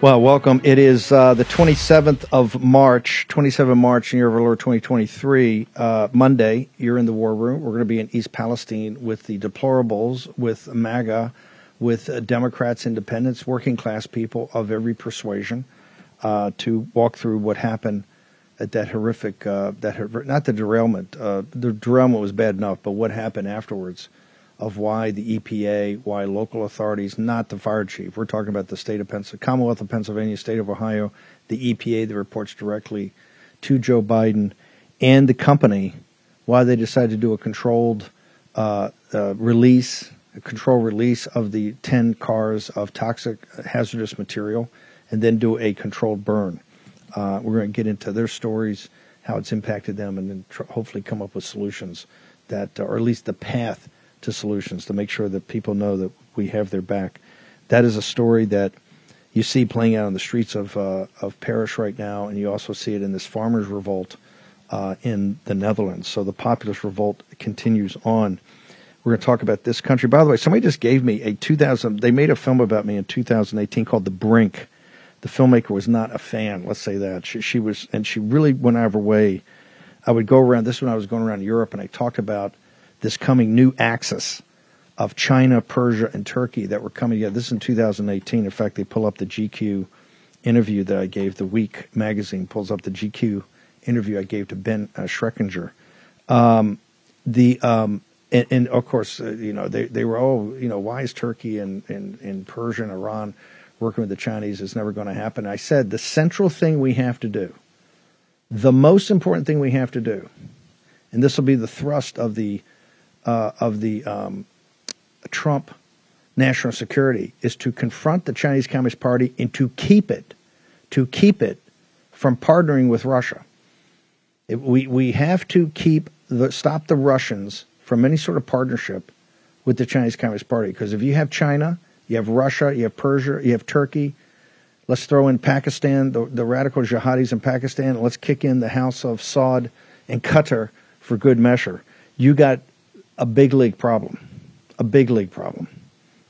Well, welcome. It is uh, the 27th of March, 27 March, year of our Lord 2023, uh, Monday. You're in the war room. We're going to be in East Palestine with the deplorables, with MAGA, with uh, Democrats, independents, working class people of every persuasion uh, to walk through what happened at that horrific, uh, that not the derailment. Uh, the derailment was bad enough, but what happened afterwards of why the EPA, why local authorities, not the fire chief. We're talking about the state of Pennsylvania, Commonwealth of Pennsylvania, state of Ohio, the EPA that reports directly to Joe Biden, and the company, why they decided to do a controlled uh, uh, release, a controlled release of the 10 cars of toxic hazardous material, and then do a controlled burn. Uh, we're going to get into their stories, how it's impacted them, and then tr- hopefully come up with solutions that, or at least the path to solutions to make sure that people know that we have their back. That is a story that you see playing out on the streets of uh, of Paris right now, and you also see it in this farmers' revolt uh, in the Netherlands. So the populist revolt continues on. We're going to talk about this country. By the way, somebody just gave me a 2000. They made a film about me in 2018 called The Brink. The filmmaker was not a fan. Let's say that she, she was, and she really went out of her way. I would go around. This is when I was going around Europe, and I talked about this coming new axis of China, Persia, and Turkey that were coming together. This is in 2018. In fact, they pull up the GQ interview that I gave. The Week magazine pulls up the GQ interview I gave to Ben uh, Schreckinger. Um, the um, and, and, of course, uh, you know they, they were oh you know why is Turkey and, and, and Persia and Iran working with the Chinese? It's never going to happen. I said the central thing we have to do, the most important thing we have to do, and this will be the thrust of the uh, of the um, Trump national security is to confront the Chinese Communist Party and to keep it, to keep it from partnering with Russia. It, we we have to keep the stop the Russians from any sort of partnership with the Chinese Communist Party because if you have China, you have Russia, you have Persia, you have Turkey. Let's throw in Pakistan, the, the radical jihadis in Pakistan. Let's kick in the House of Saud and Qatar for good measure. You got a big league problem, a big league problem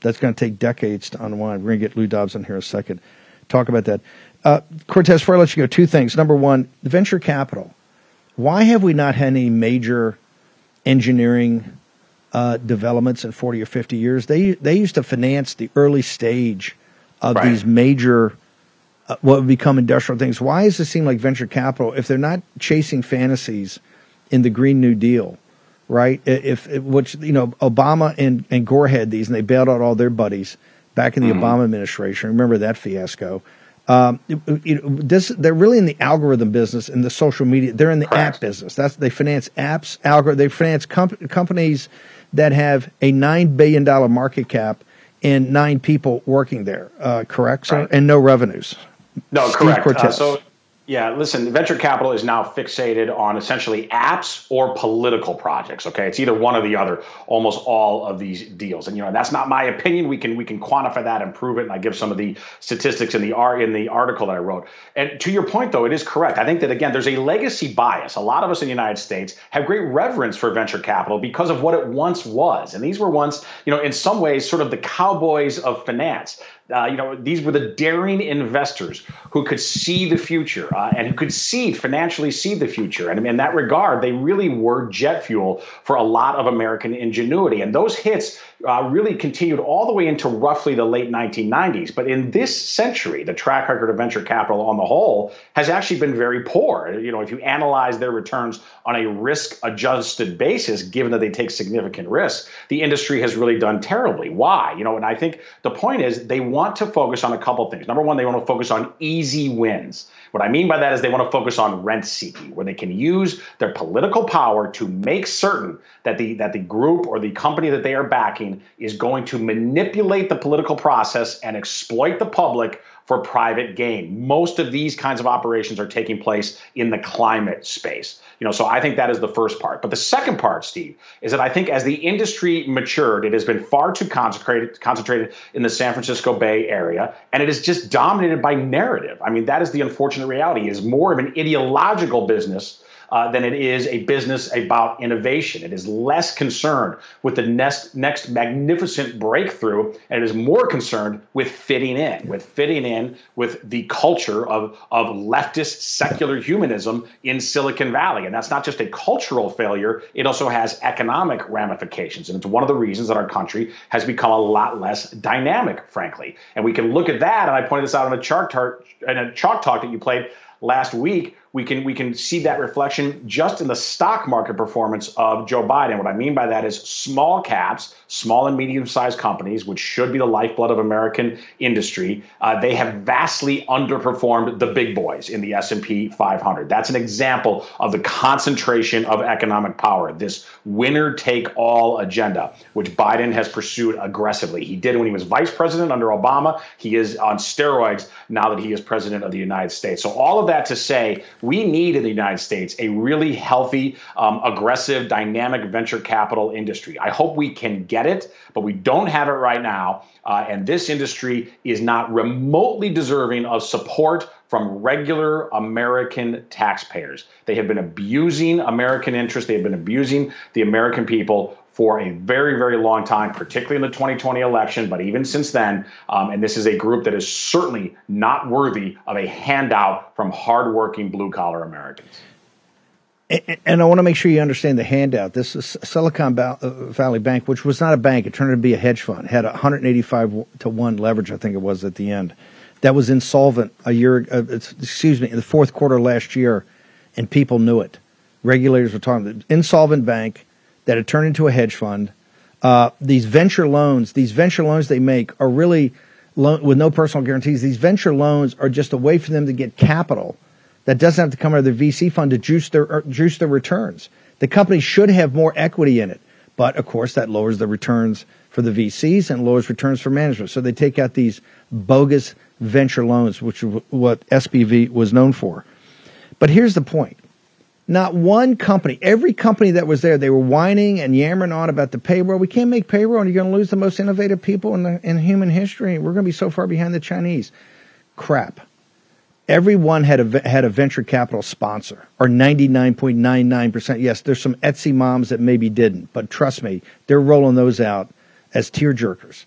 that's going to take decades to unwind. We're going to get Lou Dobbs in here in a second. Talk about that. Uh, Cortes, before I let you go, two things. Number one, venture capital. Why have we not had any major engineering uh, developments in 40 or 50 years? They, they used to finance the early stage of right. these major, uh, what would become industrial things. Why does it seem like venture capital, if they're not chasing fantasies in the Green New Deal, right? If, if which you know Obama and and Gore had these, and they bailed out all their buddies back in the mm-hmm. Obama administration. Remember that fiasco? Um, this they're really in the algorithm business and the social media. They're in the Correct. app business. That's they finance apps, algorithm. They finance companies that have a nine billion dollar market cap and nine people working there. Uh, correct, sir, right. and no revenues. No, Steve correct. Uh, so yeah, listen, venture capital is now fixated on essentially apps or political projects. Okay, it's either one or the other. Almost all of these deals, and you know that's not my opinion. We can we can quantify that and prove it. And I give some of the statistics in the in the article that I wrote. And to your point, though, it is correct. I think that again, there's a legacy bias. A lot of us in the United States have great reverence for venture capital because of what it once was, and these were once, you know, in some ways, sort of the cowboys of finance uh, you know, these were the daring investors who could see the future uh, and who could see financially see the future. And in that regard, they really were jet fuel for a lot of American ingenuity. And those hits uh, really continued all the way into roughly the late 1990s. But in this century, the track record of venture capital on the whole has actually been very poor. You know, if you analyze their returns on a risk-adjusted basis, given that they take significant risks, the industry has really done terribly. Why? You know, and I think the point is they want to focus on a couple things. Number one, they want to focus on easy wins. What I mean by that is they want to focus on rent seeking, where they can use their political power to make certain that the that the group or the company that they are backing is going to manipulate the political process and exploit the public for private gain. Most of these kinds of operations are taking place in the climate space. You know, so I think that is the first part. But the second part, Steve, is that I think as the industry matured, it has been far too concentrated concentrated in the San Francisco Bay Area, and it is just dominated by narrative. I mean, that is the unfortunate reality. It is more of an ideological business uh, than it is a business about innovation. It is less concerned with the next next magnificent breakthrough, and it is more concerned with fitting in, with fitting in with the culture of of leftist secular humanism in Silicon Valley. And that's not just a cultural failure; it also has economic ramifications, and it's one of the reasons that our country has become a lot less dynamic, frankly. And we can look at that, and I pointed this out in a chart tar- in a chalk talk that you played last week we can we can see that reflection just in the stock market performance of Joe Biden. What I mean by that is small caps, small and medium sized companies, which should be the lifeblood of American industry, uh, they have vastly underperformed the big boys in the S and P 500. That's an example of the concentration of economic power. This winner take all agenda, which Biden has pursued aggressively. He did when he was vice president under Obama. He is on steroids now that he is president of the United States. So all of that to say we need in the United States a really healthy, um, aggressive, dynamic venture capital industry. I hope we can get it, but we don't have it right now. Uh, and this industry is not remotely deserving of support from regular American taxpayers. They have been abusing American interests, they have been abusing the American people for a very, very long time, particularly in the 2020 election, but even since then. Um, and this is a group that is certainly not worthy of a handout from hardworking blue collar Americans. And I want to make sure you understand the handout. This is Silicon uh, Valley Bank, which was not a bank; it turned out to be a hedge fund. Had 185 to one leverage, I think it was at the end. That was insolvent a year, uh, excuse me, in the fourth quarter last year, and people knew it. Regulators were talking. Insolvent bank that had turned into a hedge fund. Uh, these venture loans, these venture loans they make are really lo- with no personal guarantees. These venture loans are just a way for them to get capital that doesn't have to come out of their VC fund to juice their er, juice their returns. The company should have more equity in it, but of course that lowers the returns for the VCs and lowers returns for management. So they take out these bogus venture loans, which is what SVB was known for. But here's the point not one company, every company that was there, they were whining and yammering on about the payroll. We can't make payroll, and you're going to lose the most innovative people in, the, in human history. We're going to be so far behind the Chinese. Crap. Everyone had a had a venture capital sponsor, or 99.99%. Yes, there's some Etsy moms that maybe didn't, but trust me, they're rolling those out as tear jerkers.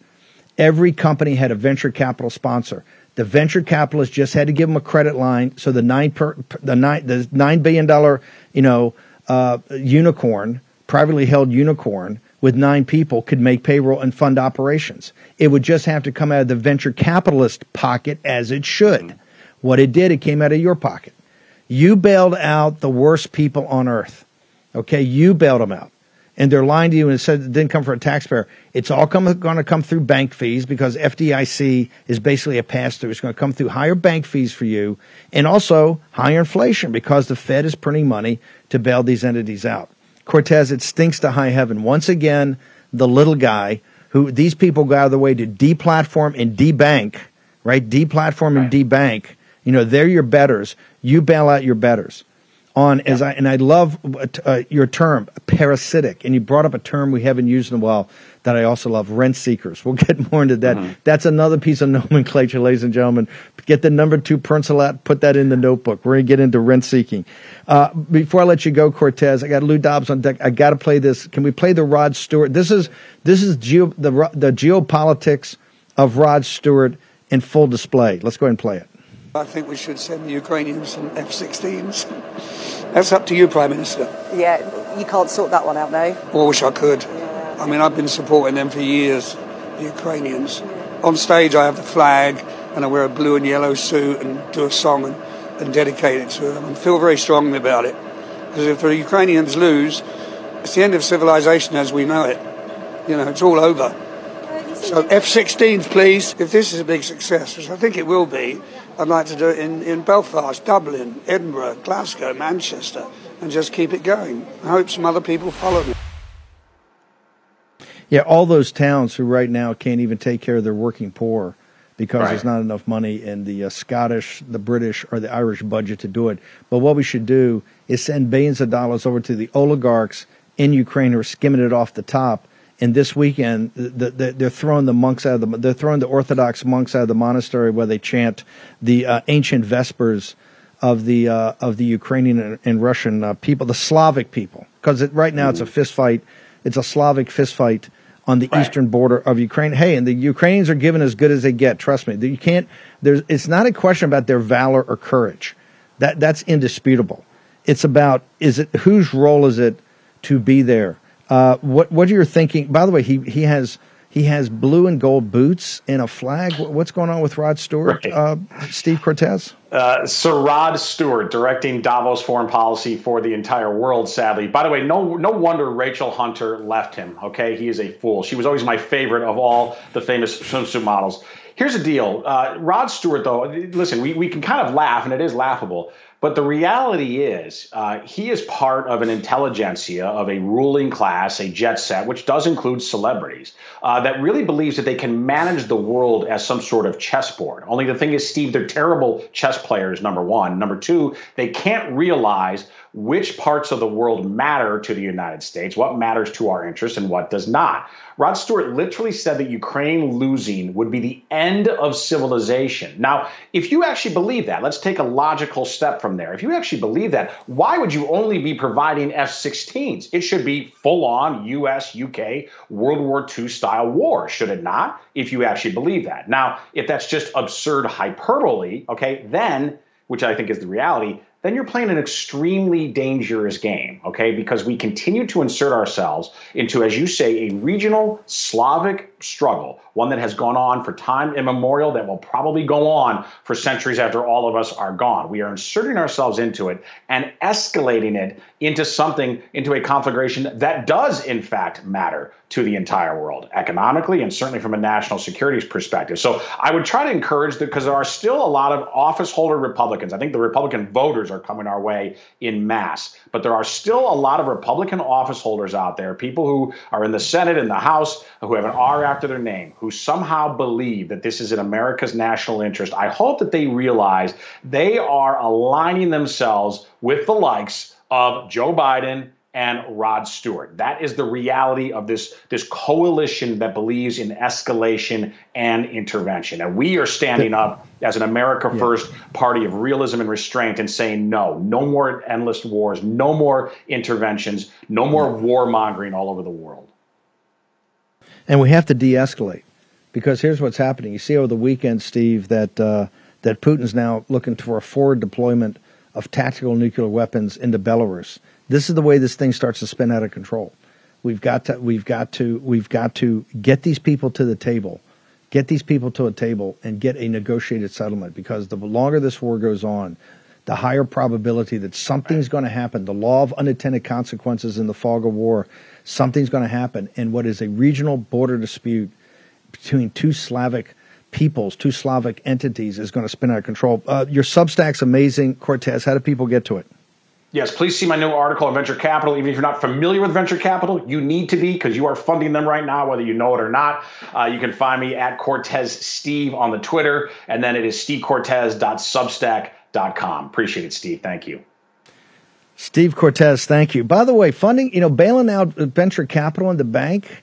Every company had a venture capital sponsor. The venture capitalists just had to give them a credit line, so the nine per, the nine the nine billion dollar you know uh, unicorn, privately held unicorn with nine people could make payroll and fund operations. It would just have to come out of the venture capitalist pocket as it should. What it did, it came out of your pocket. You bailed out the worst people on earth. Okay, you bailed them out and they're lying to you and said it didn't come from a taxpayer. It's all going to come through bank fees because FDIC is basically a pass through. It's going to come through higher bank fees for you and also higher inflation because the Fed is printing money to bail these entities out. Cortes, it stinks to high heaven. Once again, the little guy who these people go out of the way to deplatform and debank, right? Deplatform right. and debank. You know, they're your betters. You bail out your betters on as I and I love uh, your term parasitic, and you brought up a term we haven't used in a while that I also love rent seekers. We'll get more into that. Mm-hmm. That's another piece of nomenclature, ladies and gentlemen. Get the number two pencil out, put that in the notebook. We're gonna get into rent seeking. Uh, before I let you go, Cortes, I got Lou Dobbs on deck. I got to play this. Can we play the Rod Stewart? This is this is geo, the the geopolitics of Rod Stewart in full display. Let's go ahead and play it. I think we should send the Ukrainians some F-16s. That's up to you, Prime Minister. Yeah, you can't sort that one out now. Oh, I wish I could. Yeah. I mean, I've been supporting them for years, the Ukrainians. On stage, I have the flag and I wear a blue and yellow suit and do a song and, and dedicate it to them and feel very strongly about it. Because if the Ukrainians lose, it's the end of civilization as we know it. You know, it's all over. Uh, so F-16s, please. If this is a big success, which I think it will be, I'd like to do it in, in Belfast, Dublin, Edinburgh, Glasgow, Manchester, and just keep it going. I hope some other people follow me. Yeah, all those towns who right now can't even take care of their working poor because right. there's not enough money in the uh, Scottish, the British, or the Irish budget to do it. But what we should do is send billions of dollars over to the oligarchs in Ukraine who are skimming it off the top. And this weekend, the, the, they're throwing the monks out of the they're throwing the Orthodox monks out of the monastery where they chant the uh, ancient vespers of the uh, of the Ukrainian and, and Russian uh, people, the Slavic people, because right now it's a fist fight. It's a Slavic fist fight on the right. eastern border of Ukraine. Hey, and the Ukrainians are given as good as they get. Trust me. You can't. There's. It's not a question about their valor or courage. That that's indisputable. It's about is it whose role is it to be there? Uh, what what are you thinking? By the way, he he has he has blue and gold boots and a flag. What's going on with Rod Stewart, right. uh, Steve Cortes? Uh, Sir Rod Stewart directing Davos foreign policy for the entire world. Sadly, by the way, no no wonder Rachel Hunter left him. Okay, he is a fool. She was always my favorite of all the famous swimsuit models. Here's the deal, uh, Rod Stewart. Though, listen, we we can kind of laugh, and it is laughable. But the reality is, uh, he is part of an intelligentsia of a ruling class, a jet set, which does include celebrities, uh, that really believes that they can manage the world as some sort of chessboard. Only the thing is, Steve, they're terrible chess players, number one. Number two, they can't realize which parts of the world matter to the United States, what matters to our interests, and what does not. Rod Stewart literally said that Ukraine losing would be the end of civilization. Now, if you actually believe that, let's take a logical step from there. If you actually believe that, why would you only be providing F 16s? It should be full on US, UK, World War II style war, should it not? If you actually believe that. Now, if that's just absurd hyperbole, okay, then, which I think is the reality, then you're playing an extremely dangerous game, okay? Because we continue to insert ourselves into, as you say, a regional Slavic struggle, one that has gone on for time immemorial, that will probably go on for centuries after all of us are gone. We are inserting ourselves into it and escalating it into something, into a conflagration that does, in fact, matter to the entire world, economically and certainly from a national security perspective. So I would try to encourage that because there are still a lot of office holder Republicans. I think the Republican voters are coming our way in mass. But there are still a lot of Republican office holders out there, people who are in the Senate and the House who have an R after their name, who somehow believe that this is in America's national interest. I hope that they realize they are aligning themselves with the likes of Joe Biden and Rod Stewart. That is the reality of this, this coalition that believes in escalation and intervention. And we are standing up as an America First party of realism and restraint and saying no, no more endless wars, no more interventions, no more warmongering all over the world. And we have to de escalate because here's what's happening. You see over the weekend, Steve, that, uh, that Putin's now looking for a forward deployment of tactical nuclear weapons into Belarus. This is the way this thing starts to spin out of control. We've got to we've got to we've got to get these people to the table, get these people to a table and get a negotiated settlement because the longer this war goes on, the higher probability that something's going to happen. The law of unintended consequences in the fog of war, something's going to happen. And what is a regional border dispute between two Slavic peoples, two Slavic entities, is going to spin out of control. Uh, your Substack's amazing, Cortes. How do people get to it? Yes, please see my new article on venture capital. Even if you're not familiar with venture capital, you need to be because you are funding them right now, whether you know it or not. Uh, you can find me at Cortes Steve on the Twitter, and then it is stevecortes.substack.com. Appreciate it, Steve. Thank you. Steve Cortes, thank you. By the way, funding, you know, bailing out venture capital in the bank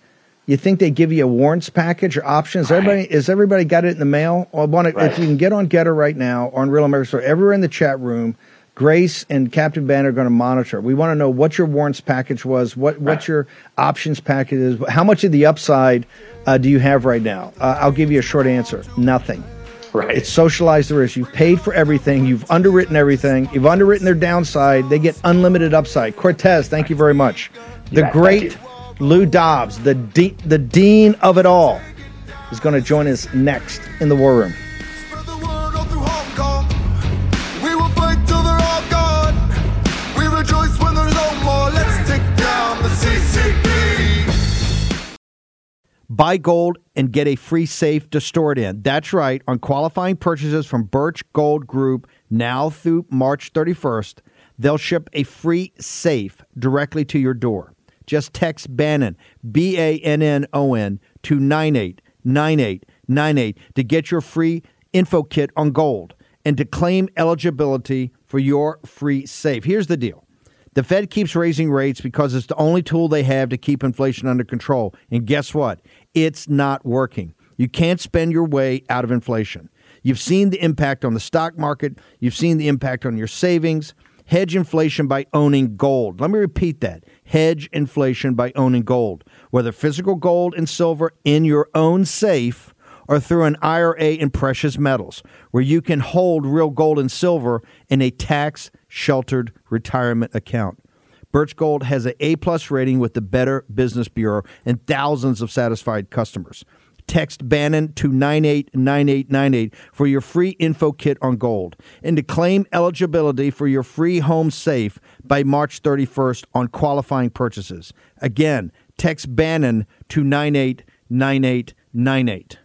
you think they give you a warrants package or options? Right. Everybody is everybody got it in the mail? I want to, right. if you can get on Gettr right now or on Real America so everywhere in the chat room, Grace and Captain Ben are going to monitor. We want to know what your warrants package was, what what your options package is, how much of the upside uh, do you have right now? Uh, I'll give you a short answer: nothing. Right. It's socialized the risk. You've paid for everything. You've underwritten everything. You've underwritten their downside. They get unlimited upside. Cortes, thank you very much. The yeah, great Lou Dobbs, the de- the dean of it all, is going to join us next in the War Room. Buy gold and get a free safe to store it in. That's right. On qualifying purchases from Birch Gold Group now through March 31st, they'll ship a free safe directly to your door. Just text Bannon, B A N N O N, to 989898 to get your free info kit on gold and to claim eligibility for your free safe. Here's the deal the Fed keeps raising rates because it's the only tool they have to keep inflation under control. And guess what? It's not working. You can't spend your way out of inflation. You've seen the impact on the stock market, you've seen the impact on your savings. Hedge inflation by owning gold. Let me repeat that. Hedge inflation by owning gold, whether physical gold and silver in your own safe or through an IRA in precious metals, where you can hold real gold and silver in a tax sheltered retirement account. Birch Gold has an A plus rating with the Better Business Bureau and thousands of satisfied customers. Text Bannon to 989898 for your free info kit on gold and to claim eligibility for your free home safe by March 31st on qualifying purchases. Again, text Bannon to 989898.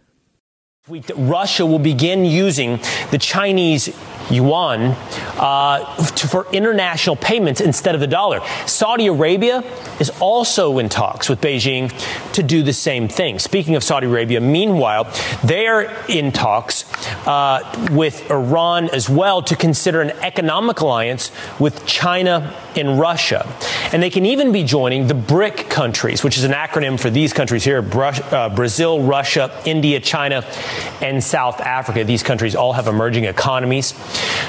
Russia will begin using the Chinese yuan uh, for international payments instead of the dollar. Saudi Arabia is also in talks with Beijing to do the same thing. Speaking of Saudi Arabia, meanwhile, they're in talks uh, with Iran as well to consider an economic alliance with China and Russia. And they can even be joining the BRIC countries, which is an acronym for these countries here uh, Brazil, Russia, India, China, and South Africa. These countries all have emerging economies.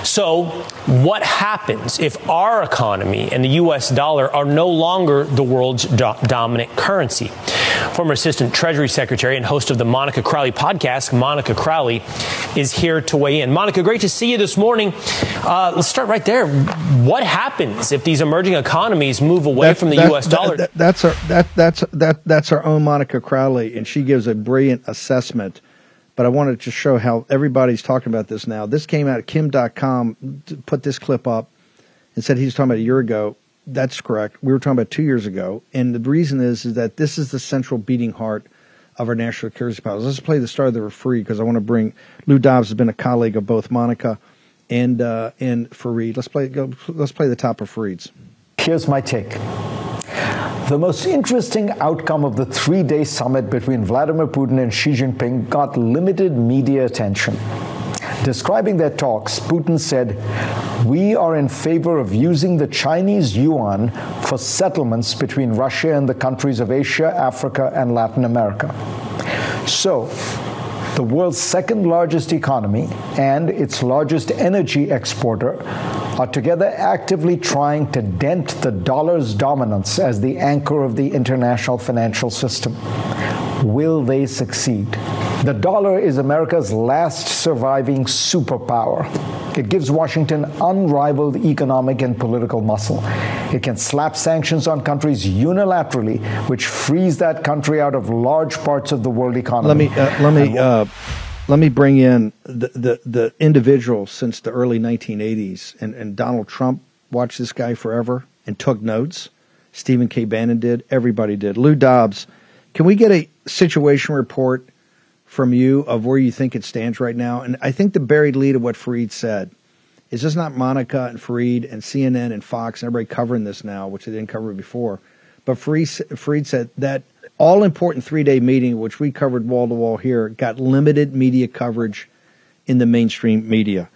So, what happens if our economy and the U.S. dollar are no longer the world's do- dominant currency? Former Assistant Treasury Secretary and host of the Monica Crowley podcast, Monica Crowley, is here to weigh in. Monica, great to see you this morning. Uh, let's start right there. What happens if these emerging economies move away that, from the that, U.S. dollar? That, that's our that that's that that's our own Monica Crowley, and she gives a brilliant assessment but I wanted to show how everybody's talking about this now. This came out, Kim Dotcom put this clip up and said he was talking about a year ago. That's correct. We were talking about two years ago. And the reason is, is that this is the central beating heart of our national security policy. Let's play the start of the referee because I want to bring Lou Dobbs has been a colleague of both Monica and uh, and Fareed. Let's play go. Let's play the top of Fareed's. Here's my take. The most interesting outcome of the three day summit between Vladimir Putin and Xi Jinping got limited media attention. Describing their talks, Putin said, We are in favor of using the Chinese yuan for settlements between Russia and the countries of Asia, Africa, and Latin America. So, the world's second largest economy and its largest energy exporter, are together actively trying to dent the dollar's dominance as the anchor of the international financial system. Will they succeed? The dollar is America's last surviving superpower. It gives Washington unrivaled economic and political muscle. It can slap sanctions on countries unilaterally, which frees that country out of large parts of the world economy. Let me uh, let me uh, let me bring in the, the the individual since the early 1980s, and, and Donald Trump watched this guy forever and took notes. Stephen K. Bannon did. Everybody did. Lou Dobbs, can we get a situation report? From you of where you think it stands right now. And I think the buried lead of what Fareed said is just not Monica and Fareed and CNN and Fox and everybody covering this now, which they didn't cover before. But Fareed, Fareed said that all important three day meeting, which we covered wall to wall here, got limited media coverage in the mainstream media.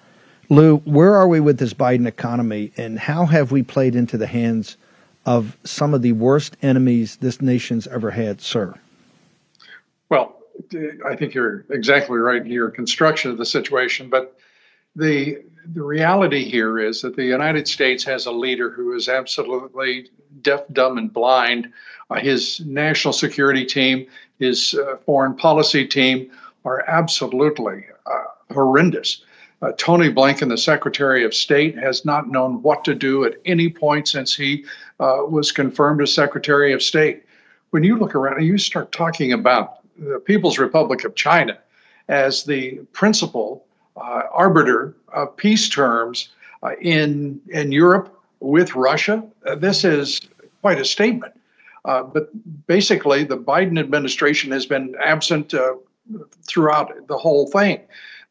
Lou, where are we with this Biden economy, and how have we played into the hands of some of the worst enemies this nation's ever had, sir? I think you're exactly right in your construction of the situation, but the the reality here is that the United States has a leader who is absolutely deaf, dumb, and blind. Uh, his national security team, his uh, foreign policy team are absolutely uh, horrendous. Uh, Tony Blinken, the Secretary of State, has not known what to do at any point since he uh, was confirmed as Secretary of State when you look around and you start talking about the People's Republic of China as the principal uh, arbiter of peace terms uh, in in Europe with Russia, uh, this is quite a statement. Uh, but basically, the Biden administration has been absent uh, throughout the whole thing.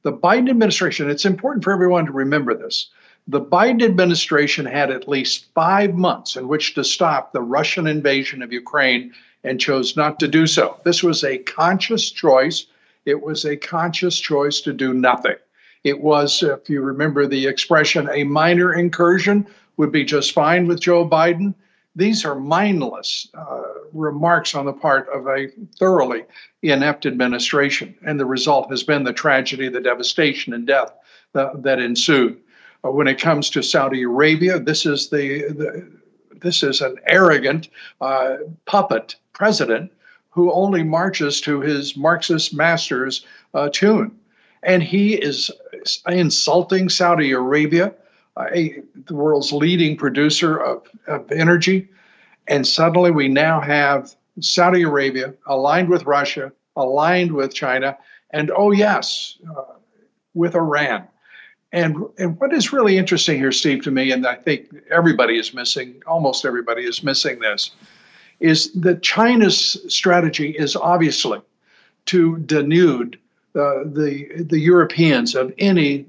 The Biden administration, it's important for everyone to remember this. The Biden administration had at least five months in which to stop the Russian invasion of Ukraine and chose not to do so. This was a conscious choice. It was a conscious choice to do nothing. It was, if you remember the expression, a minor incursion would be just fine with Joe Biden. These are mindless uh, remarks on the part of a thoroughly inept administration. And the result has been the tragedy, the devastation, and death that, that ensued. Uh, when it comes to Saudi Arabia, this is the, the this is an arrogant uh, puppet president who only marches to his Marxist master's uh, tune. And he is insulting Saudi Arabia, uh, a, the world's leading producer of, of energy. And suddenly we now have Saudi Arabia aligned with Russia, aligned with China, and oh, yes, uh, with Iran. And, and what is really interesting here, Steve, to me, and I think everybody is missing, almost everybody is missing this, is that China's strategy is obviously to denude uh, the the Europeans of any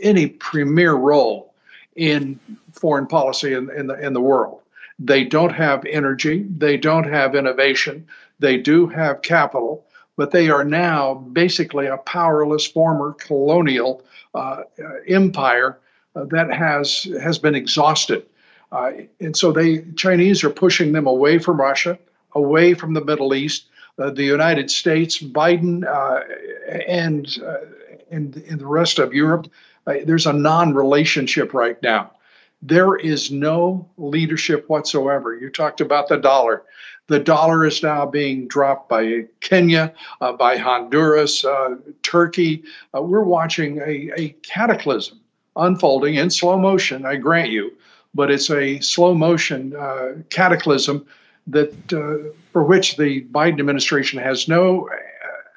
any premier role in foreign policy in, in the in the world. They don't have energy, they don't have innovation, they do have capital, but they are now basically a powerless former colonial uh, empire uh, that has has been exhausted. Uh, and so they Chinese are pushing them away from Russia, away from the Middle East. Uh, the United States, Biden, uh, and, and and the rest of Europe, there's a non-relationship right now. There is no leadership whatsoever. You talked about the dollar. The dollar is now being dropped by Kenya, uh, by Honduras, uh, Turkey. Uh, we're watching a, a cataclysm unfolding in slow motion, I grant you, but it's a slow motion uh, cataclysm that uh, for which the Biden administration has no,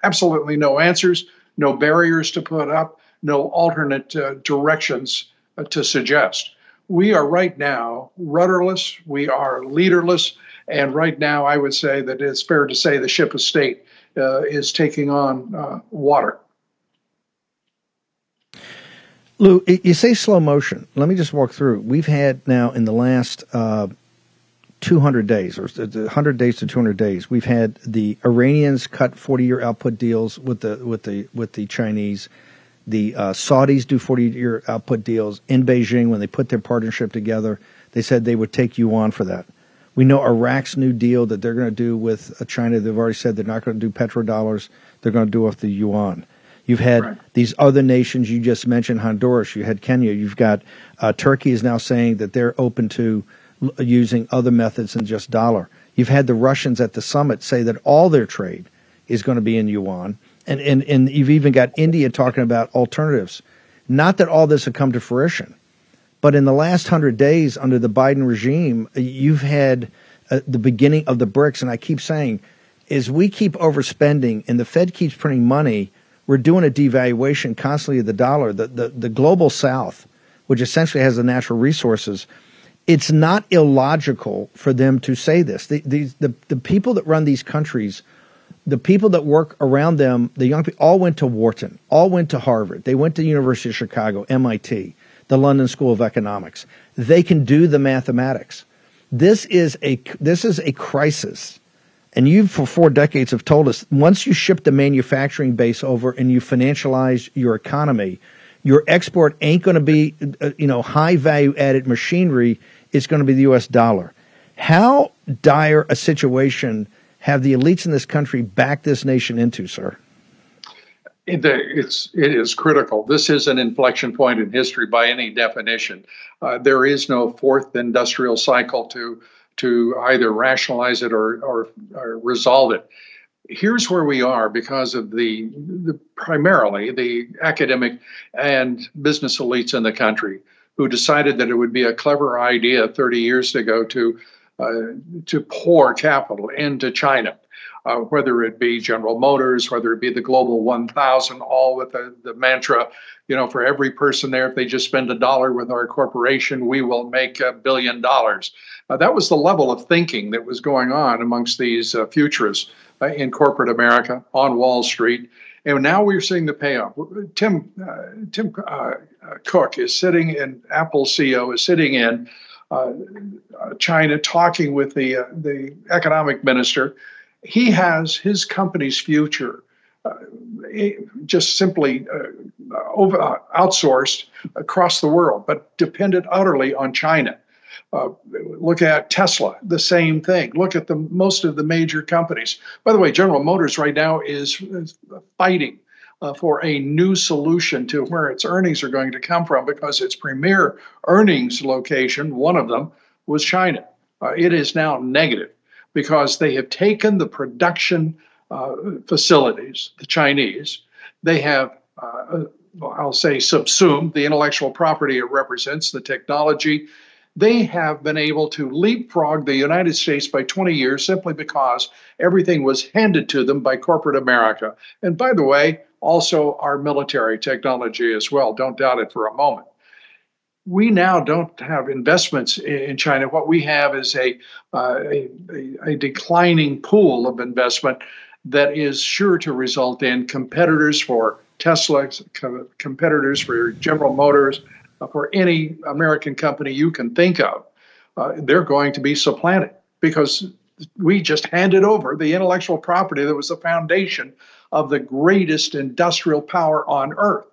absolutely no answers, no barriers to put up, no alternate uh, directions to suggest. We are right now rudderless. We are leaderless and right now, I would say that it's fair to say the ship of state uh, is taking on uh, water. Lou, you say slow motion. Let me just walk through. We've had now in the last uh, 200 days, or 100 days to 200 days, we've had the Iranians cut 40-year output deals with the with the with the Chinese. The uh, Saudis do 40-year output deals in Beijing when they put their partnership together. They said they would take you on for that. We know Iraq's new deal that they're going to do with uh, China. They've already said they're not going to do petrodollars. They're going to do off the yuan. You've had right. these other nations you just mentioned, Honduras. You had Kenya. You've got uh, Turkey is now saying that they're open to l- using other methods than just dollar. You've had the Russians at the summit say that all their trade is going to be in yuan, and and and you've even got India talking about alternatives. Not that all this had come to fruition, but in the last hundred days under the Biden regime, you've had uh, the beginning of the BRICS. And I keep saying, as we keep overspending and the Fed keeps printing money, we're doing a devaluation constantly of the dollar. The, the, the global South, which essentially has the natural resources, it's not illogical for them to say this. The, the, the, the people that run these countries, the people that work around them, the young people, all went to Wharton, all went to Harvard. They went to the University of Chicago, MIT the London School of Economics. They can do the mathematics. This is a this is a crisis. And you for four decades have told us once you ship the manufacturing base over and you financialize your economy, your export ain't going to be uh, you know high value added machinery. It's going to be the U.S. dollar. How dire a situation have the elites in this country backed this nation into, sir? It's it is critical. This is an inflection point in history by any definition. Uh, there is no fourth industrial cycle to to either rationalize it or, or, or resolve it. Here's where we are because of the, the primarily the academic and business elites in the country who decided that it would be a clever idea 30 years ago to uh, to pour capital into China. Uh, whether it be General Motors, whether it be the Global 1000, all with the, the mantra, you know, for every person there, if they just spend a dollar with our corporation, we will make a billion dollars. Uh, that was the level of thinking that was going on amongst these uh, futurists uh, in corporate America on Wall Street. And now we're seeing the payoff. Tim uh, Tim uh, Cook is sitting in Apple CEO is sitting in China talking with the the economic minister. He has his company's future just simply over, outsourced across the world, but dependent utterly on China. Uh, look at Tesla, the same thing. Look at the most of the major companies. By the way, General Motors right now is, is fighting uh, for a new solution to where its earnings are going to come from because its premier earnings location, one of them, was China. Uh, it is now negative because they have taken the production uh, facilities, the Chinese, they have uh, I'll say subsumed the intellectual property it represents, the technology, they have been able to leapfrog the United States by 20 years simply because everything was handed to them by corporate America. And by the way, also our military technology as well. Don't doubt it for a moment. We now don't have investments in China. What we have is a, uh, a, a declining pool of investment that is sure to result in competitors for Tesla, competitors for General Motors, for any American company you can think of, uh, they're going to be supplanted because we just handed over the intellectual property that was the foundation of the greatest industrial power on earth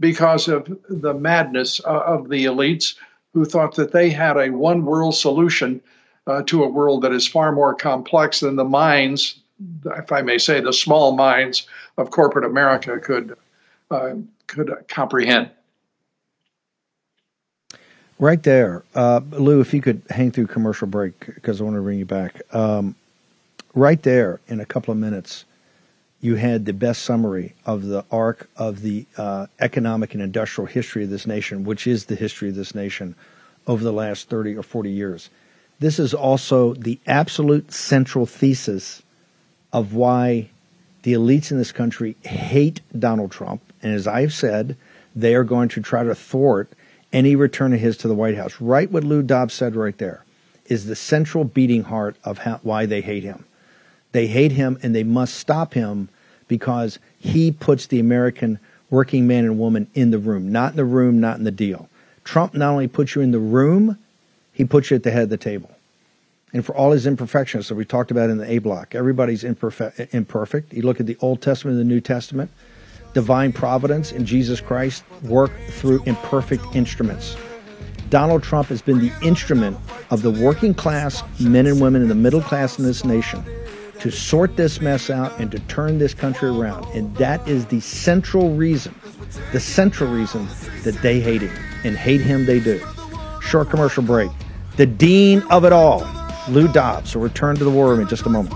because of the madness uh, of the elites who thought that they had a one world solution uh, to a world that is far more complex than the minds, if I may say, the small minds of corporate America could uh, could comprehend. Right there, uh, Lou. If you could hang through commercial break because I want to bring you back. Um, right there, in a couple of minutes, you had the best summary of the arc of the uh, economic and industrial history of this nation, which is the history of this nation over the last thirty or forty years. This is also the absolute central thesis of why the elites in this country hate Donald Trump, and as I've said, they are going to try to thwart any return of his to the White House. Right what Lou Dobbs said right there is the central beating heart of how, why they hate him. They hate him and they must stop him because he puts the American working man and woman in the room, not in the room, not in the deal. Trump not only puts you in the room, he puts you at the head of the table. And for all his imperfections that we talked about in the A block, everybody's imperfect. imperfect. You look at the Old Testament and the New Testament, divine providence in Jesus Christ work through imperfect instruments. Donald Trump has been the instrument of the working class men and women in the middle class in this nation to sort this mess out and to turn this country around. And that is the central reason, the central reason that they hate him. And hate him they do. Short commercial break. The dean of it all, Lou Dobbs. will return to the war room in just a moment.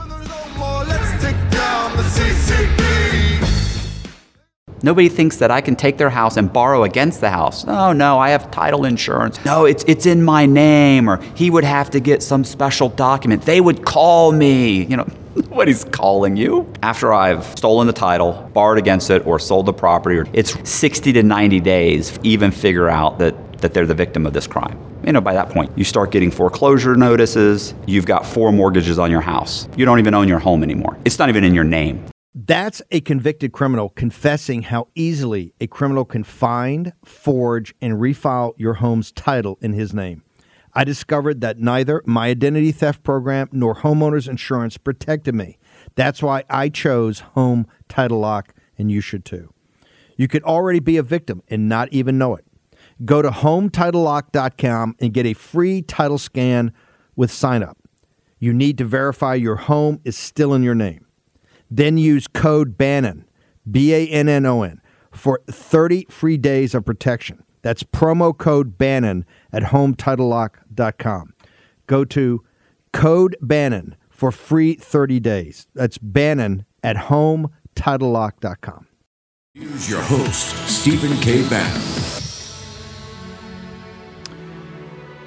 Nobody thinks that I can take their house and borrow against the house. No, no, I have title insurance. No, it's, it's in my name, or he would have to get some special document. They would call me. You know, nobody's calling you. After I've stolen the title, borrowed against it, or sold the property, it's 60 to 90 days even figure out that, that they're the victim of this crime. You know, by that point, you start getting foreclosure notices. You've got four mortgages on your house. You don't even own your home anymore. It's not even in your name. That's a convicted criminal confessing how easily a criminal can find, forge, and refile your home's title in his name. I discovered that neither my identity theft program nor homeowners insurance protected me. That's why I chose Home Title Lock, and you should too. You could already be a victim and not even know it. Go to HometitleLock.com and get a free title scan with sign up. You need to verify your home is still in your name. Then use code Bannon, B A N N O N, for 30 free days of protection. That's promo code Bannon at HometitleLock.com. Go to code Bannon for free 30 days. That's Bannon at HometitleLock.com. Here's your host, Stephen K. Bannon.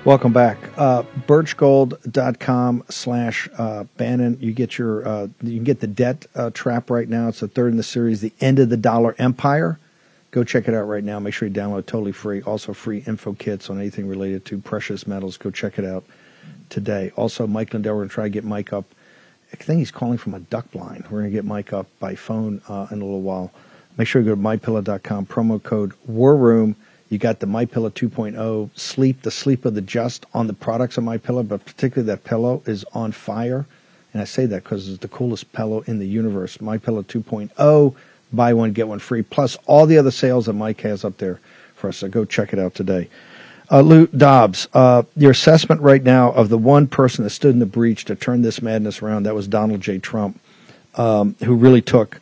Welcome back. Uh, birchgold.com slash uh, Bannon. You get your uh, you can get the debt uh, trap right now. It's the third in the series, The End of the Dollar Empire. Go check it out right now. Make sure you download totally free. Also free info kits on anything related to precious metals. Go check it out today. Also, Mike Lindell, we're going to try to get Mike up. I think he's calling from a duck blind. We're going to get Mike up by phone uh, in a little while. Make sure you go to mypillow.com, promo code War Room you got the My Pillow 2.0 sleep, the sleep of the just on the products of My Pillow, but particularly that pillow is on fire. And I say that because it's the coolest pillow in the universe. My Pillow 2.0, buy one get one free, plus all the other sales that Mike has up there for us. So go check it out today. Uh, Lou Dobbs, uh, your assessment right now of the one person that stood in the breach to turn this madness around, that was Donald J. Trump, um, who really took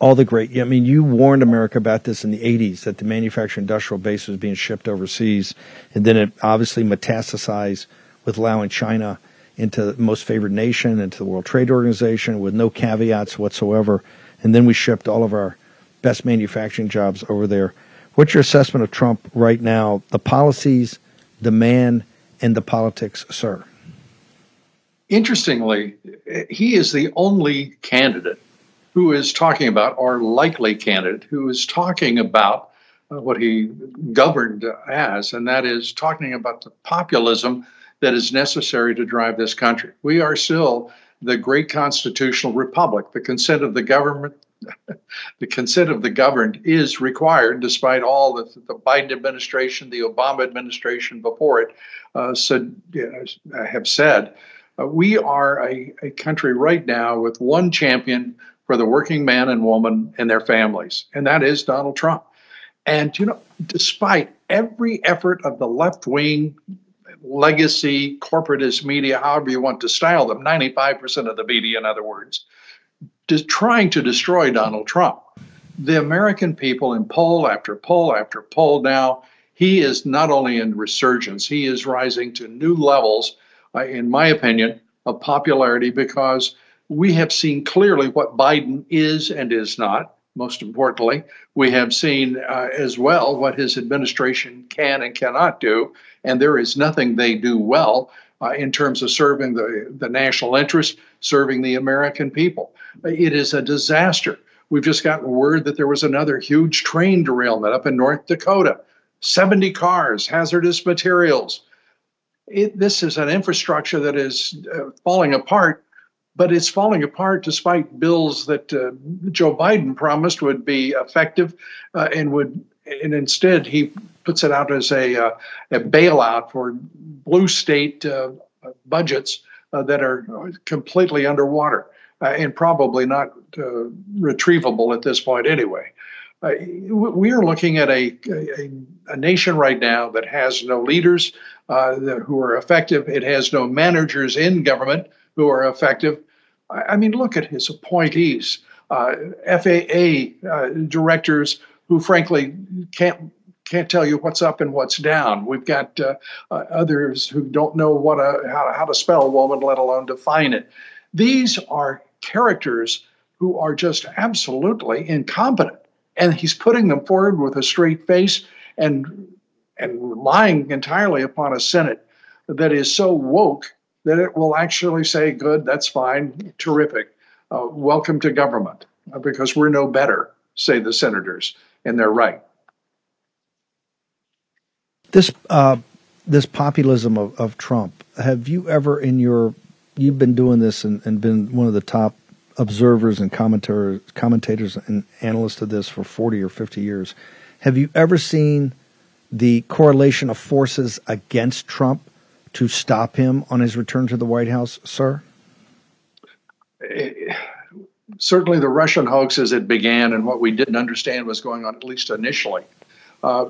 all the great. I mean, you warned America about this in the 80s that the manufacturing industrial base was being shipped overseas, and then it obviously metastasized with allowing China into the most favored nation, into the World Trade Organization with no caveats whatsoever. And then we shipped all of our best manufacturing jobs over there. What's your assessment of Trump right now, the policies, the man, and the politics, sir? Interestingly, he is the only candidate who is talking about, or likely candidate, who is talking about uh, what he governed as, and that is talking about the populism that is necessary to drive this country. We are still the great constitutional republic. The consent of the government, the consent of the governed is required, despite all that the Biden administration, the Obama administration before it uh, said, know, have said. Uh, we are a, a country right now with one champion for the working man and woman and their families, and that is Donald Trump. And, you know, despite every effort of the left wing, legacy, corporatist media, however you want to style them, 95% of the media, in other words, just trying to destroy Donald Trump. The American people in poll after poll after poll now, he is not only in resurgence, he is rising to new levels, uh, in my opinion, of popularity because we have seen clearly what Biden is and is not. Most importantly, we have seen uh, as well what his administration can and cannot do. And there is nothing they do well uh, in terms of serving the, the national interest, serving the American people. It is a disaster. We've just gotten word that there was another huge train derailment up in North Dakota 70 cars, hazardous materials. It, this is an infrastructure that is uh, falling apart but it's falling apart despite bills that uh, Joe Biden promised would be effective uh, and would and instead he puts it out as a, uh, a bailout for blue state uh, budgets uh, that are completely underwater uh, and probably not retrievable at this point anyway. we are looking at a, a, a, nation right now that has no leaders that, who are effective. It has no managers in government who are effective. I mean, look at his appointees, uh, FAA uh, directors who, frankly, can't can't tell you what's up and what's down. We've got uh, uh others who don't know what a, how, how to spell woman, let alone define it. These are characters who are just absolutely incompetent, and he's putting them forward with a straight face and and relying entirely upon a Senate that is so woke that it will actually say, good, that's fine, terrific, uh, welcome to government, uh, because we're no better, say the senators, and they're right. This uh, this populism of, of Trump, have you ever in your you've been doing this and, and been one of the top observers and commentators commentators and analysts of this for 40 or 50 years. Have you ever seen the correlation of forces against Trump to stop him on his return to the White House, sir? certainly, the Russian hoax as it began and what we didn't understand was going on, at least initially. Uh,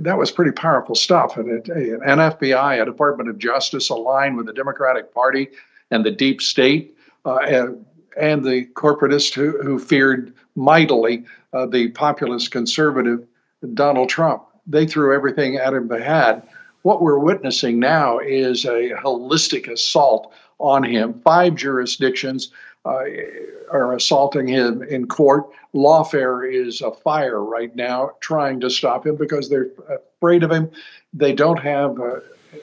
that was pretty powerful stuff. And it, an FBI, a Department of Justice aligned with the Democratic Party and the deep state, uh, and, and, the corporatists who, who feared mightily uh, the populist conservative Donald Trump. They threw everything at him they had what we're witnessing now is a holistic assault on him. Five jurisdictions uh, are assaulting him in court. Lawfare is afire right now, trying to stop him because they're afraid of him. They don't have uh,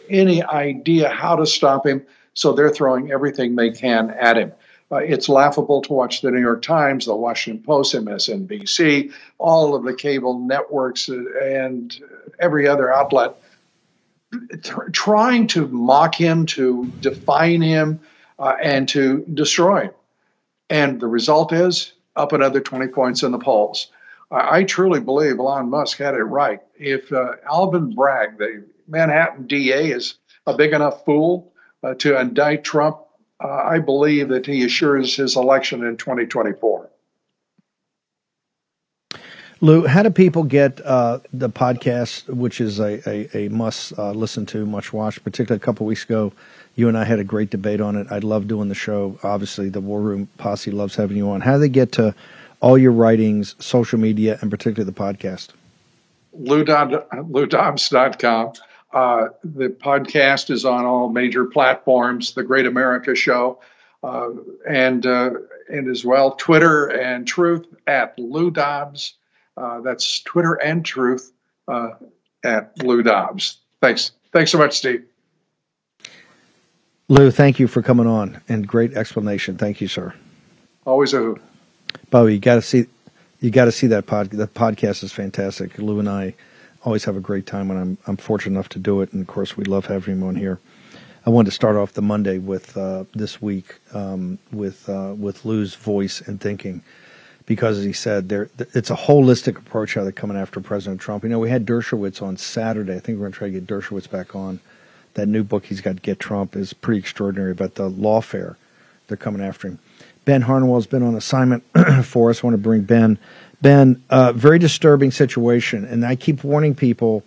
any idea how to stop him, so they're throwing everything they can at him. Uh, it's laughable to watch the New York Times, the Washington Post, MSNBC, all of the cable networks, uh, and every other outlet trying to mock him, to define him, uh, and to destroy him. And the result is up another 20 points in the polls. I, I truly believe Elon Musk had it right. If uh, Alvin Bragg, the Manhattan DA, is a big enough fool uh, to indict Trump, uh, I believe that he assures his election in 2024. Lou, how do people get uh, the podcast, which is a, a, a must uh, listen to, much watch? particularly a couple weeks ago? You and I had a great debate on it. I love doing the show. Obviously, the War Room Posse loves having you on. How do they get to all your writings, social media, and particularly the podcast? LouDobbs.com. Uh, the podcast is on all major platforms, The Great America Show, uh, and uh, and as well Twitter and Truth at Lou Dobbs. Uh, that's Twitter and Truth uh, at Lou Dobbs. Thanks. Thanks so much, Steve. Lou, thank you for coming on and great explanation. Thank you, sir. Always a hoot. Bobby, you got to see, you got to see that pod. The podcast is fantastic. Lou and I always have a great time when I'm I'm fortunate enough to do it, and of course we love having him on here. I wanted to start off the Monday with uh, this week um, with uh, with Lou's voice and thinking because, as he said, there it's a holistic approach how they're coming after President Trump. You know, we had Dershowitz on Saturday. I think we're going to try to get Dershowitz back on. That new book he's got, Get Trump, is pretty extraordinary about the lawfare they're coming after him. Ben Harnwell's been on assignment for us. I want to bring Ben. Ben, uh, very disturbing situation, and I keep warning people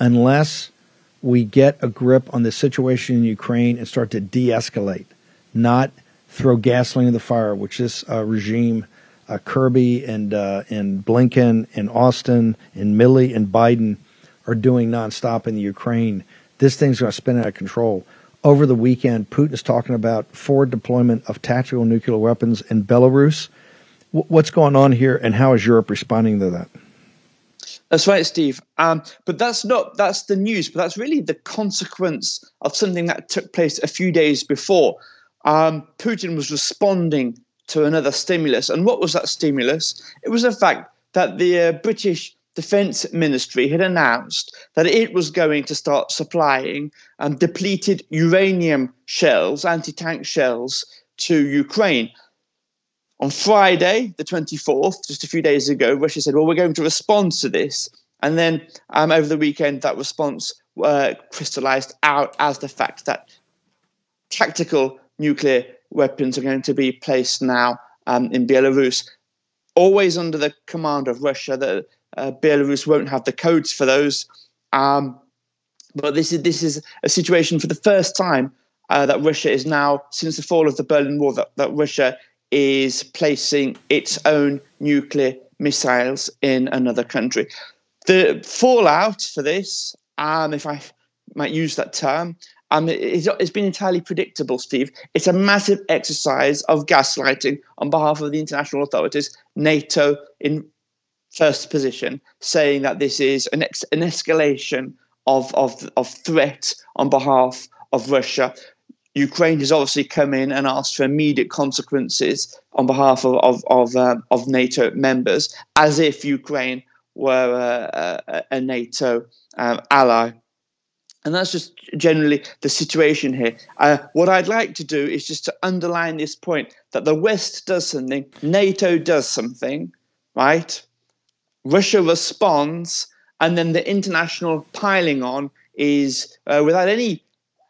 unless we get a grip on the situation in Ukraine and start to de-escalate, not throw gasoline in the fire, which this uh, regime uh, Kirby and uh, and Blinken and Austin and Milley and Biden are doing nonstop in the Ukraine. This thing's going to spin out of control. Over the weekend, Putin is talking about forward deployment of tactical nuclear weapons in Belarus. W- what's going on here, and how is Europe responding to that? That's right, Steve. Um, but that's not that's the news, but that's really the consequence of something that took place a few days before. Um, Putin was responding to another stimulus. And what was that stimulus? It was the fact that the uh, British Defense Ministry had announced that it was going to start supplying um, depleted uranium shells, anti tank shells, to Ukraine. On Friday, the 24th, just a few days ago, Russia said, Well, we're going to respond to this. And then um, over the weekend, that response uh, crystallized out as the fact that tactical nuclear weapons are going to be placed now um, in Belarus, always under the command of Russia. That uh, Belarus won't have the codes for those. Um, but this is this is a situation for the first time uh, that Russia is now, since the fall of the Berlin Wall, that, that Russia is placing its own nuclear missiles in another country. The fallout for this, um, if I might use that term, um, it's, it's been entirely predictable, Steve. It's a massive exercise of gaslighting on behalf of the international authorities, NATO in first position, saying that this is an, ex- an escalation of, of, of threat on behalf of Russia. Ukraine has obviously come in and asked for immediate consequences on behalf of of of, um, of NATO members, as if Ukraine were a, a, a NATO um, ally. And that's just generally the situation here. Uh, what I'd like to do is just to underline this point that the West does something, NATO does something, right? Russia responds, and then the international piling on is uh, without any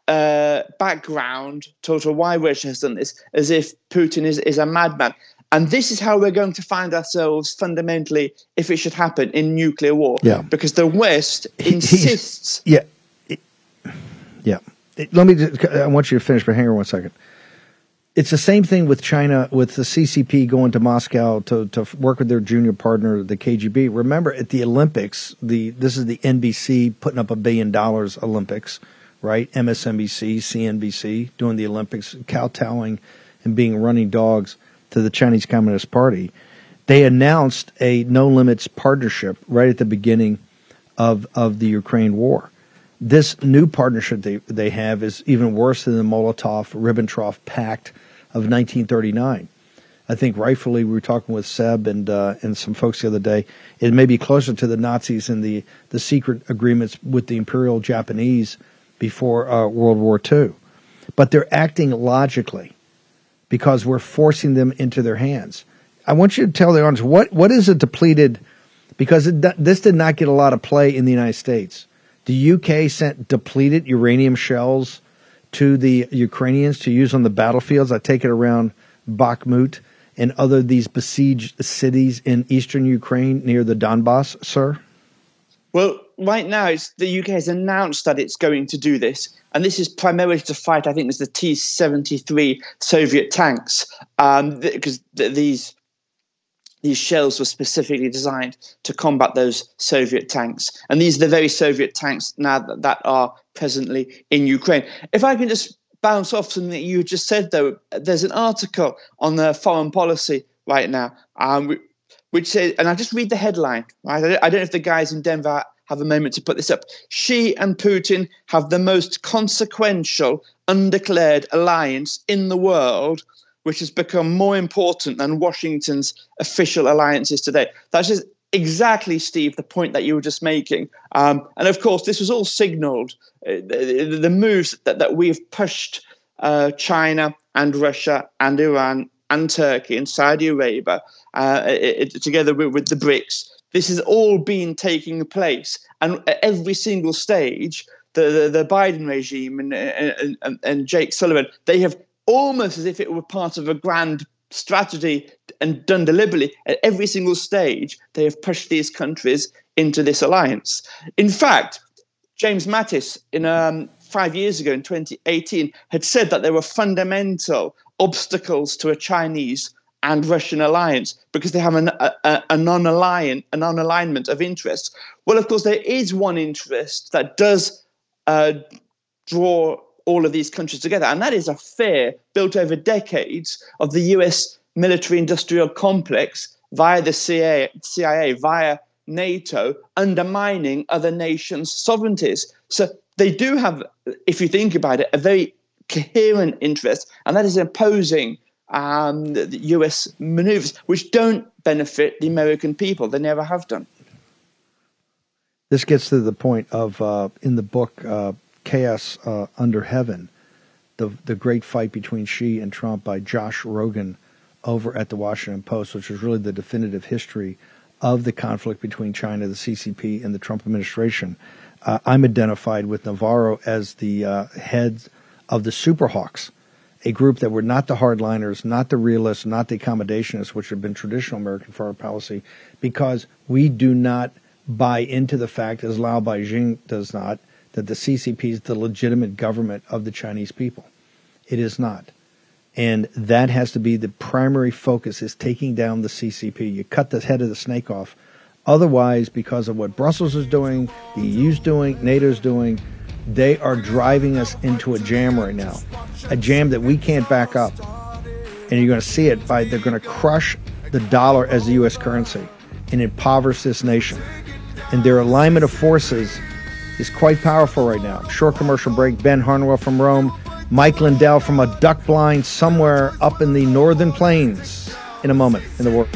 uh, background to, to why Russia has done this, as if Putin is, is a madman. And this is how we're going to find ourselves fundamentally if it should happen in nuclear war. Yeah. Because the West insists. yeah yeah. Let me. Just, I want you to finish, but hang on one second. It's the same thing with China, with the CCP going to Moscow to, to work with their junior partner, the KGB. Remember, at the Olympics, the this is the NBC putting up a billion dollars Olympics, right? MSNBC, CNBC doing the Olympics, kowtowing and being running dogs to the Chinese Communist Party. They announced a no limits partnership right at the beginning of of the Ukraine war. This new partnership they they have is even worse than the Molotov Ribbentrop Pact of 1939. I think rightfully we were talking with Seb and uh, and some folks the other day. It may be closer to the Nazis and the the secret agreements with the Imperial Japanese before uh, World War II, but they're acting logically because we're forcing them into their hands. I want you to tell the audience what what is a depleted because it, this did not get a lot of play in the United States. The UK sent depleted uranium shells to the Ukrainians to use on the battlefields. I take it around Bakhmut and other these besieged cities in eastern Ukraine near the Donbass, sir? Well, right now, the UK has announced that it's going to do this, and this is primarily to fight. I think it's the T seventy three Soviet tanks, because um, th- these these shells were specifically designed to combat those Soviet tanks, and these are the very Soviet tanks now that, that are presently in Ukraine. If I can just bounce off something that you just said, though. There's an article on the foreign policy right now, um, which says, and I just read the headline. Right, I don't know if the guys in Denver have a moment to put this up. Xi and Putin have the most consequential undeclared alliance in the world, which has become more important than Washington's official alliances today. That's just exactly, Steve, the point that you were just making. Um, and of course, this was all signaled, uh, the, the, moves that, that we've pushed uh, China and Russia and Iran and Turkey and Saudi Arabia uh, it, it, together with, with the BRICS. This has all been taking place. And at every single stage, the, the, the Biden regime and, and, and, and Jake Sullivan, they have almost as if it were part of a grand strategy and done deliberately at every single stage, they have pushed these countries into this alliance. In fact, James Mattis, in um, five years ago in 2018, had said that there were fundamental obstacles to a Chinese and Russian alliance because they have an, a, a non-alignment, a non-alignment of interests. Well, of course, there is one interest that does uh, draw all of these countries together. And that is a fear built over decades of the US military industrial complex via the CIA, CIA, via NATO, undermining other nations' sovereignties. So they do have, if you think about it, a very coherent interest, and that is opposing um, the US maneuvers, which don't benefit the American people. They never have done. This gets to the point of uh, in the book uh, Chaos uh, Under Heaven, the the great fight between Xi and Trump by Josh Rogin over at the Washington Post, which is really the definitive history of the conflict between China, the CCP, and the Trump administration. Uh, I'm identified with Navarro as the uh, head of the Superhawks, a group that were not the hardliners, not the realists, not the accommodationists, which have been traditional American foreign policy, because we do not buy into the fact, as Lao Beijing does not, that the CCP is the legitimate government of the Chinese people. It is not. And that has to be the primary focus is taking down the CCP. You cut the head of the snake off. Otherwise, because of what Brussels is doing, the EU's doing, NATO's doing, they are driving us into a jam right now. A jam that we can't back up. And you're going to see it by they're going to crush the dollar as the US currency and impoverish this nation. And their alignment of forces is quite powerful right now. Short commercial break. Ben Harnwell from Rome, Mike Lindell from a duck blind somewhere up in the northern plains. In a moment in the world.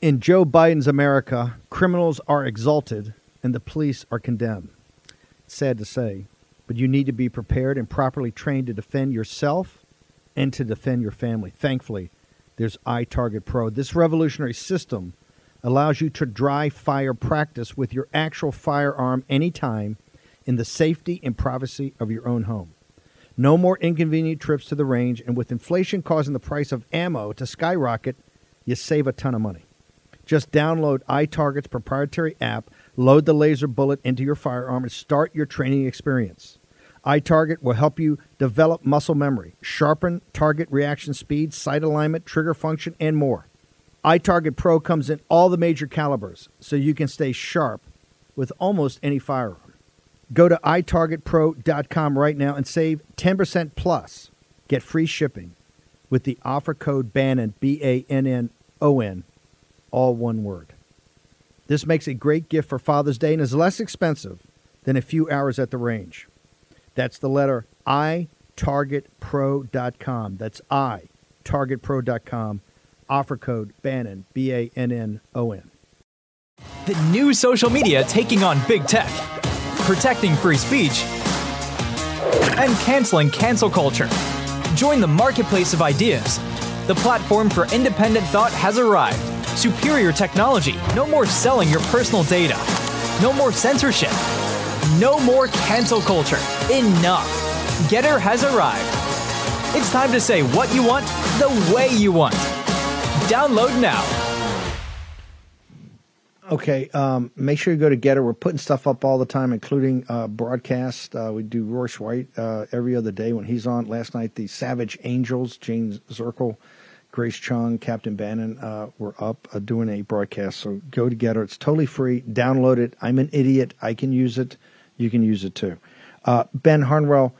In Joe Biden's America, criminals are exalted and the police are condemned. sad to say, but you need to be prepared and properly trained to defend yourself and to defend your family. Thankfully, there's iTarget Pro. This revolutionary system allows you to dry fire practice with your actual firearm anytime in the safety and privacy of your own home. No more inconvenient trips to the range, and with inflation causing the price of ammo to skyrocket, you save a ton of money. Just download iTarget's proprietary app, load the laser bullet into your firearm, and start your training experience. iTarget will help you develop muscle memory, sharpen target reaction speed, sight alignment, trigger function, and more iTarget Pro comes in all the major calibers, so you can stay sharp with almost any firearm. Go to itargetpro.com right now and save 10% plus. Get free shipping with the offer code BANNON, B A N N O N, all one word. This makes a great gift for Father's Day and is less expensive than a few hours at the range. That's the letter I targetpro.com. That's I targetpro.com. Offer code Bannon B A N N O N. The new social media taking on big tech, protecting free speech, and canceling cancel culture. Join the marketplace of ideas. The platform for independent thought has arrived. Superior technology. No more selling your personal data. No more censorship. No more cancel culture. Enough. Gettr has arrived. It's time to say what you want the way you want. Download now. Okay, um, make sure you go to Gettr. We're putting stuff up all the time, including uh, broadcast. Uh, we do Royce White uh, every other day when he's on. Last night, the Savage Angels, James Zirkle, Grace Chung, Captain Bannon uh, were up uh, doing a broadcast. So go to Gettr. It's totally free. Download it. I'm an idiot. I can use it. You can use it too. Uh, ben Harnwell.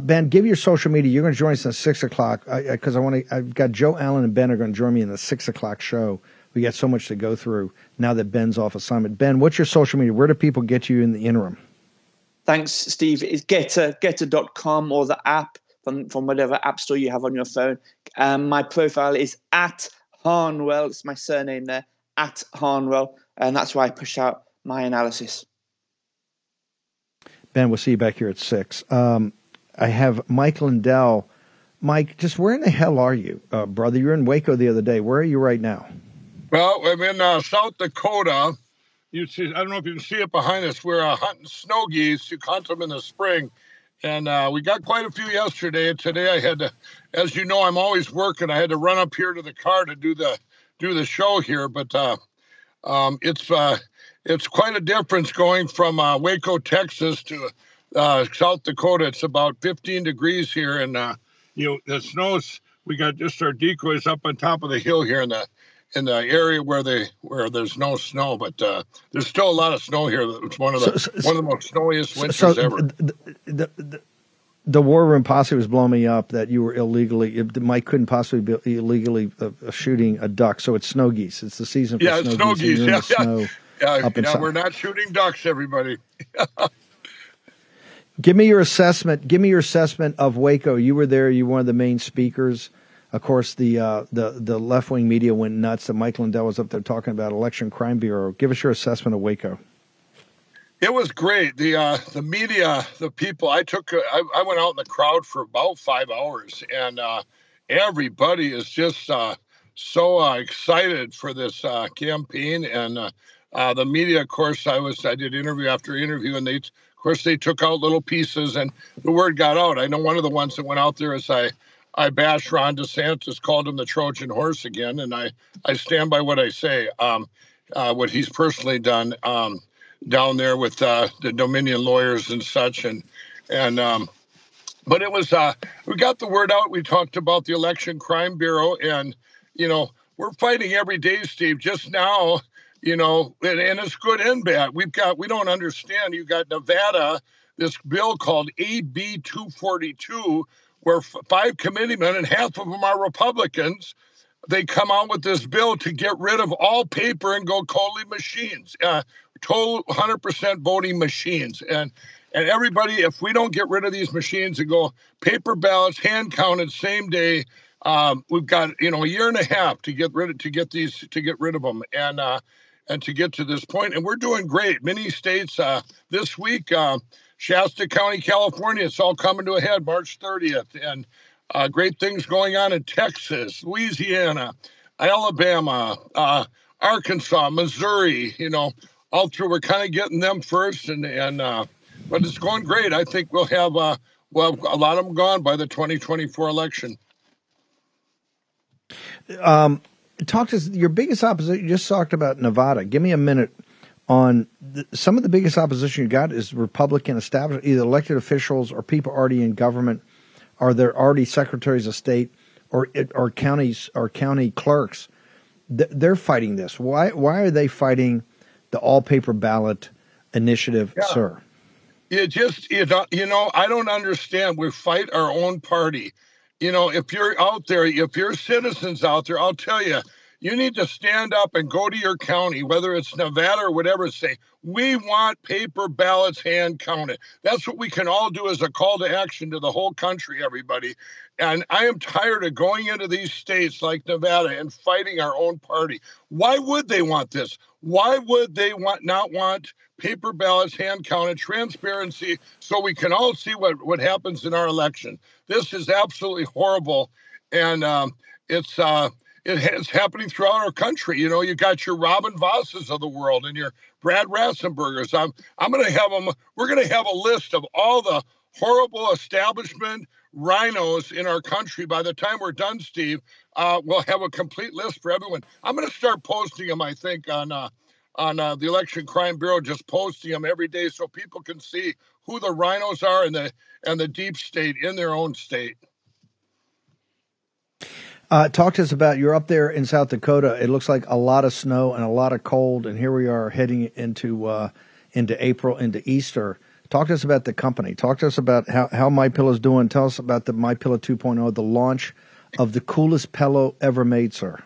Ben, give your social media. You're going to join us at six o'clock because I, I want to. I've got Joe Allen and Ben are going to join me in the six o'clock show. We got so much to go through now that Ben's off assignment. Ben, what's your social media? Where do people get you in the interim? Thanks, Steve. It's gettr, gettr.com or the app from, from whatever app store you have on your phone. Um, my profile is at Harnwell. It's my surname there, at Harnwell. And that's where I push out my analysis. Ben, we'll see you back here at six. Um, I have Mike Lindell. Mike, just where in the hell are you, uh, brother? You're in Waco the other day. Where are you right now? Well, I'm in uh, South Dakota. You see, I don't know if you can see it behind us. We're uh, hunting snow geese. You hunt them in the spring, and uh, we got quite a few yesterday. Today, I had to, as you know, I'm always working. I had to run up here to the car to do the do the show here, but uh, um, it's uh, it's quite a difference going from Waco, Texas, to South Dakota. It's about 15 degrees here, and you know the snow's. We got just our decoys up on top of the hill here, and the in the area where they where there's no snow, but uh, there's still a lot of snow here. It's one of the so, so, one of the most snowiest winters so ever. The, the, the, the, war room posse was blowing me up that you were illegally. Mike couldn't possibly be illegally uh, shooting a duck. So it's snow geese. It's the season for yeah, snow, snow geese. geese. Yeah, snow yeah, yeah. We're not shooting ducks, everybody. give me your assessment. Give me your assessment of Waco. You were there. You were one of the main speakers. Of course, the uh, the the left wing media went nuts. And Mike Lindell was up there talking about election crime bureau. Give us your assessment of Waco. It was great. The uh, the media, the people. I took. I, I, went out in the crowd for about five hours, and uh, everybody is just uh, so uh, excited for this uh, campaign. And the media, of course, I was. I did interview after interview, and they, of course, they took out little pieces, and the word got out. I know one of the ones that went out there is I I bashed Ron DeSantis, called him the Trojan horse again, and I, I stand by what I say. Um, uh, what he's personally done um, down there with uh, the Dominion lawyers and such, and and um, but it was uh, we got the word out. We talked about the Election Crime Bureau, and you know we're fighting every day, Steve. Just now, you know, and, and it's good and bad. We've got we don't understand. You got Nevada, this bill called AB 242 where five committeemen and half of them are Republicans. They come out with this bill to get rid of all paper and go totally machines, uh, total 100% voting machines. And and everybody, if we don't get rid of these machines and go paper ballots, hand counted, same day, um, we've got you know a year and a half to get rid of to get these to get rid of them and uh, and to get to this point. And we're doing great. Many states uh, this week. Uh, Shasta County, California. It's all coming to a head March 30th. And uh, great things going on in Texas, Louisiana, Alabama, uh, Arkansas, Missouri. You know, all through. We're kind of getting them first, and and uh, but it's going great. I think we'll have uh, well a lot of them gone by the 2024 election. Um, talk to us, your biggest opposition. You just talked about Nevada. Give me a minute on the, some of the biggest opposition you got is Republican established either elected officials or people already in government, are there already secretaries of state or or counties or county clerks. They're fighting this. Why why are they fighting the all paper ballot initiative, yeah. sir? It just know, uh, you know I don't understand. We fight our own party. You know, if you're out there, if you're citizens out there, I'll tell you, You need to stand up and go to your county, whether it's Nevada or whatever, say, we want paper ballots hand counted. That's what we can all do as a call to action to the whole country, everybody. And I am tired of going into these states like Nevada and fighting our own party. Why would they want this? Why would they want not want paper ballots hand counted, transparency, so we can all see what, what happens in our election? This is absolutely horrible. And um, it's uh, it's happening throughout our country. You know, you got your Robin Vosses of the world and your Brad Raffenspergers. I'm I'm going to have them. We're going to have a list of all the horrible establishment RINOs in our country. By the time we're done, Steve, uh, we'll have a complete list for everyone. I'm going to start posting them. I think on uh, on uh, the Election Crime Bureau, just posting them every day so people can see who the rhinos are and the and the deep state in their own state. Uh, talk to us about you're up there in South Dakota. It looks like a lot of snow and a lot of cold, and here we are heading into uh, into April, into Easter. Talk to us about the company. Talk to us about how, how My Pillow is doing. Tell us about the My Pillow 2.0, the launch of the coolest pillow ever made, sir.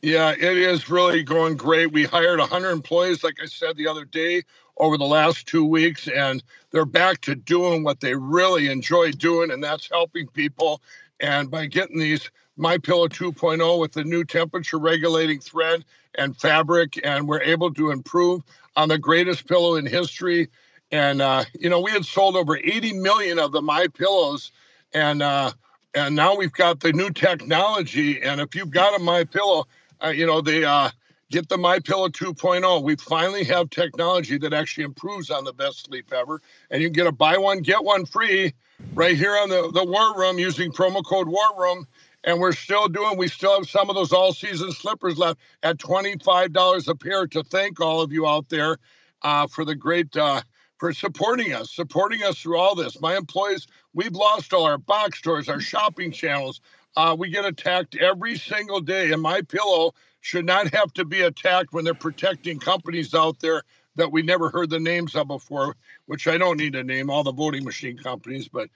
Yeah, it is really going great. We hired 100 employees, like I said the other day, over the last two weeks, and they're back to doing what they really enjoy doing, and that's helping people. And by getting these my Pillow 2.0 with the new temperature regulating thread and fabric, and we're able to improve on the greatest pillow in history. And uh, you know, we had sold over 80 million of the My Pillows, and uh, and now we've got the new technology. And if you've got a My Pillow, uh, you know they uh, get the My Pillow 2.0. We finally have technology that actually improves on the best sleep ever, and you can get a buy one get one free right here on the the War Room using promo code War Room and we're still doing we still have some of those all season slippers left at $25 a pair to thank all of you out there uh, for the great uh, for supporting us supporting us through all this my employees we've lost all our box stores our shopping channels uh, we get attacked every single day and my pillow should not have to be attacked when they're protecting companies out there that we never heard the names of before which i don't need to name all the voting machine companies but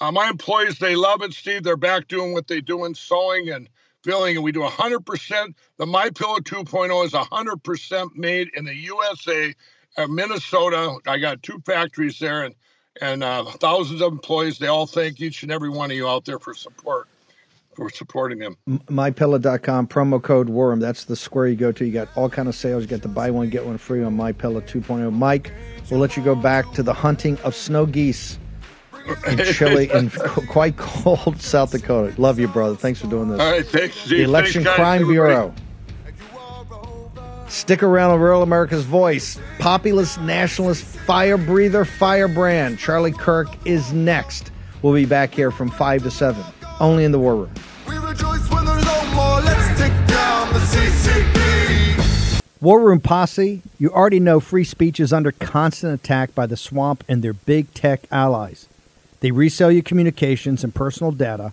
uh, my employees, they love it, Steve. They're back doing what they do in sewing and filling, and we do 100%. The My Pillow 2.0 is 100% made in the USA, Minnesota. I got two factories there, and and uh, thousands of employees. They all thank each and every one of you out there for support, for supporting them. MyPillow.com promo code Worm. That's the square you go to. You got all kind of sales. You got the buy one get one free on My Pillow 2.0. Mike, we'll let you go back to the hunting of snow geese in chilly and quite cold South Dakota. Love you, brother. Thanks for doing this. All right, thanks, The Election thanks, Crime Bureau. Stick around on Real America's Voice. Populist, nationalist, fire breather, firebrand. Charlie Kirk is next. We'll be back here from 5 to 7, only in the War Room. War Room Posse, you already know free speech is under constant attack by the swamp and their big tech allies. They resell your communications and personal data